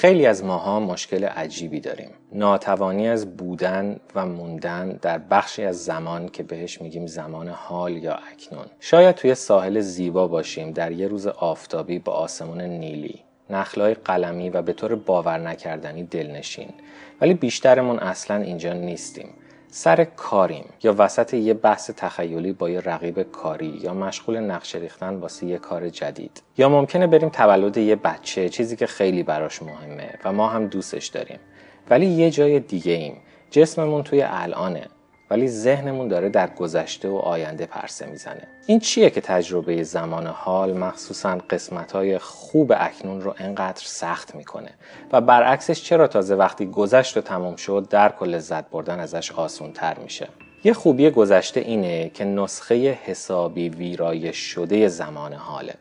خیلی از ماها مشکل عجیبی داریم. ناتوانی از بودن و موندن در بخشی از زمان که بهش میگیم زمان حال یا اکنون. شاید توی ساحل زیبا باشیم در یه روز آفتابی با آسمون نیلی. نخلای قلمی و به طور باور نکردنی دلنشین. ولی بیشترمون اصلا اینجا نیستیم. سر کاریم یا وسط یه بحث تخیلی با یه رقیب کاری یا مشغول نقشه ریختن واسه یه کار جدید. یا ممکنه بریم تولد یه بچه چیزی که خیلی براش مهمه و ما هم دوستش داریم. ولی یه جای دیگه ایم جسممون توی الانه. ولی ذهنمون داره در گذشته و آینده پرسه می‌زنه. این چیه که تجربه زمان حال مخصوصا قسمت های خوب اکنون رو انقدر سخت می‌کنه؟ و برعکسش چرا تازه وقتی گذشت و تموم شد درک و لذت بردن ازش آسون تر میشه؟ یه خوبی گذشته اینه که نسخه حسابی ویرایش شده زمان حاله.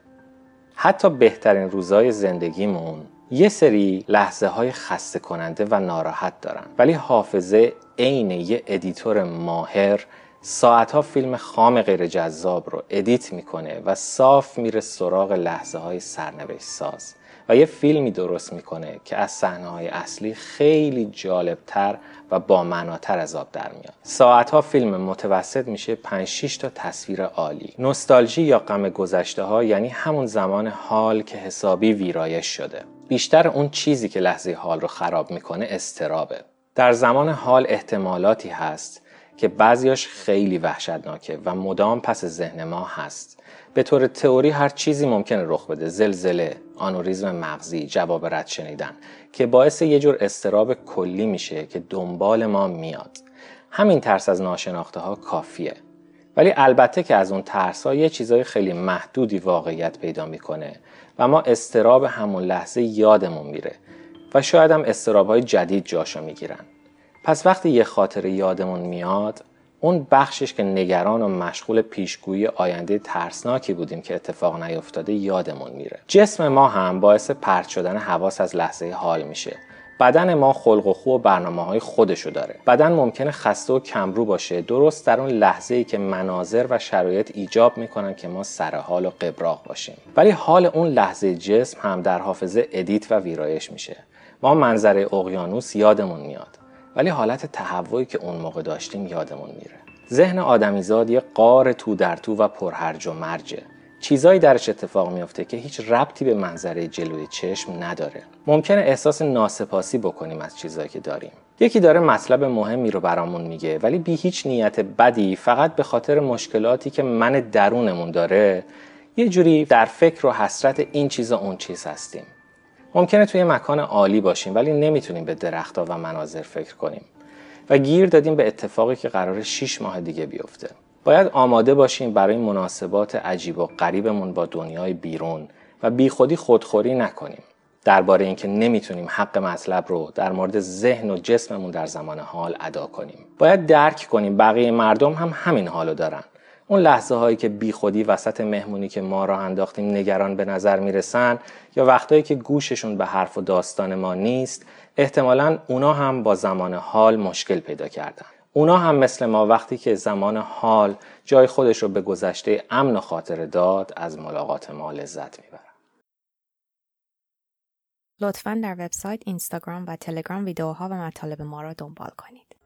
حتی بهترین روزای زندگیمون یه سری لحظه های خسته کننده و ناراحت دارن. ولی حافظه عین یه editor ماهر ساعتها فیلم خام غیر جذاب رو edit می‌کنه و صاف میره سراغ لحظه های سرنوشت ساز. و یه فیلمی درست می‌کنه که از صحنه های اصلی خیلی جالبتر و با معناتر از آب در میاد. ساعتها فیلم متوسط میشه 5 6 تا تصویر عالی. نوستالژی یا غم گذشته ها یعنی همون زمان حال که حسابی ویرایش شده. بیشتر اون چیزی که لحظه حال رو خراب می‌کنه استرابه در زمان حال احتمالاتی هست که بعضیاش خیلی وحشتناکه و مدام پس ذهن ما هست. به طور تئوری هر چیزی ممکنه رخ بده. زلزله آنوریزم مغزی جواب رد شنیدن که باعث یه جور استراب کلی میشه که دنبال ما میاد. همین ترس از ناشناخته ها کافیه. ولی البته که از اون ترس ها یه چیزای خیلی محدودی واقعیت پیدا می‌کنه و ما استراب همون لحظه یادمون میره و شاید هم استراب های جدید جاشو می‌گیرن. پس وقتی یه خاطر یادمون میاد اون بخشش که نگران و مشغول پیشگویی آینده ترسناکی بودیم که اتفاق نیفتاده یادمون میره. جسم ما هم باعث پرت شدن حواس از لحظه حال میشه. بدن ما خلق و خو و برنامه های خودشو داره. بدن ممکنه خسته و کمرو باشه درست در اون لحظه ای که مناظر و شرایط ایجاب می‌کنن که ما سر حال و قبراق باشیم. ولی حال اون لحظه جسم هم در حافظه edit و ویرایش میشه. ما منظره اقیانوس یادمون میاد. ولی حالت تهوعی که اون موقع داشتیم یادمون میره. ذهن آدمیزاد یه قار تو در تو و پرهرج و مرجه. چیزایی درش اتفاق میافته که هیچ ربطی به منظره جلوی چشم نداره. ممکنه احساس ناسپاسی بکنیم از چیزایی که داریم. یکی داره مطلب مهمی رو برامون میگه ولی بی هیچ نیت بدی فقط به خاطر مشکلاتی که من درونمون داره یه جوری در فکر و حسرت این چیز و اون چیز هستیم. ممکنه توی مکان عالی باشیم ولی نمی‌تونیم به درختها و مناظر فکر کنیم. و گیر دادیم به اتفاقی که قرار 6 ماه دیگه بیفته. باید آماده باشیم برای مناسبات عجیب و غریبمون با دنیای بیرون و بیخودی خودخوری نکنیم. درباره اینکه نمی‌تونیم حق مطلب رو در مورد ذهن و جسممون در زمان حال ادا کنیم. باید درک کنیم بقیه مردم هم همین حالو دارن. اون لحظه هایی که بیخودی وسط مهمونی که ما را انداختیم نگران به نظر می‌رسن یا وقتایی که گوششون به حرف و داستان ما نیست احتمالا اونا هم با زمان حال مشکل پیدا کردن. اونا هم مثل ما وقتی که زمان حال جای خودش رو به گذشته امن و خاطر داد از ملاقات ما لذت می‌برن لطفا در وبسایت، اینستاگرام و تلگرام ویدیوها و مطالب ما را دنبال کنید.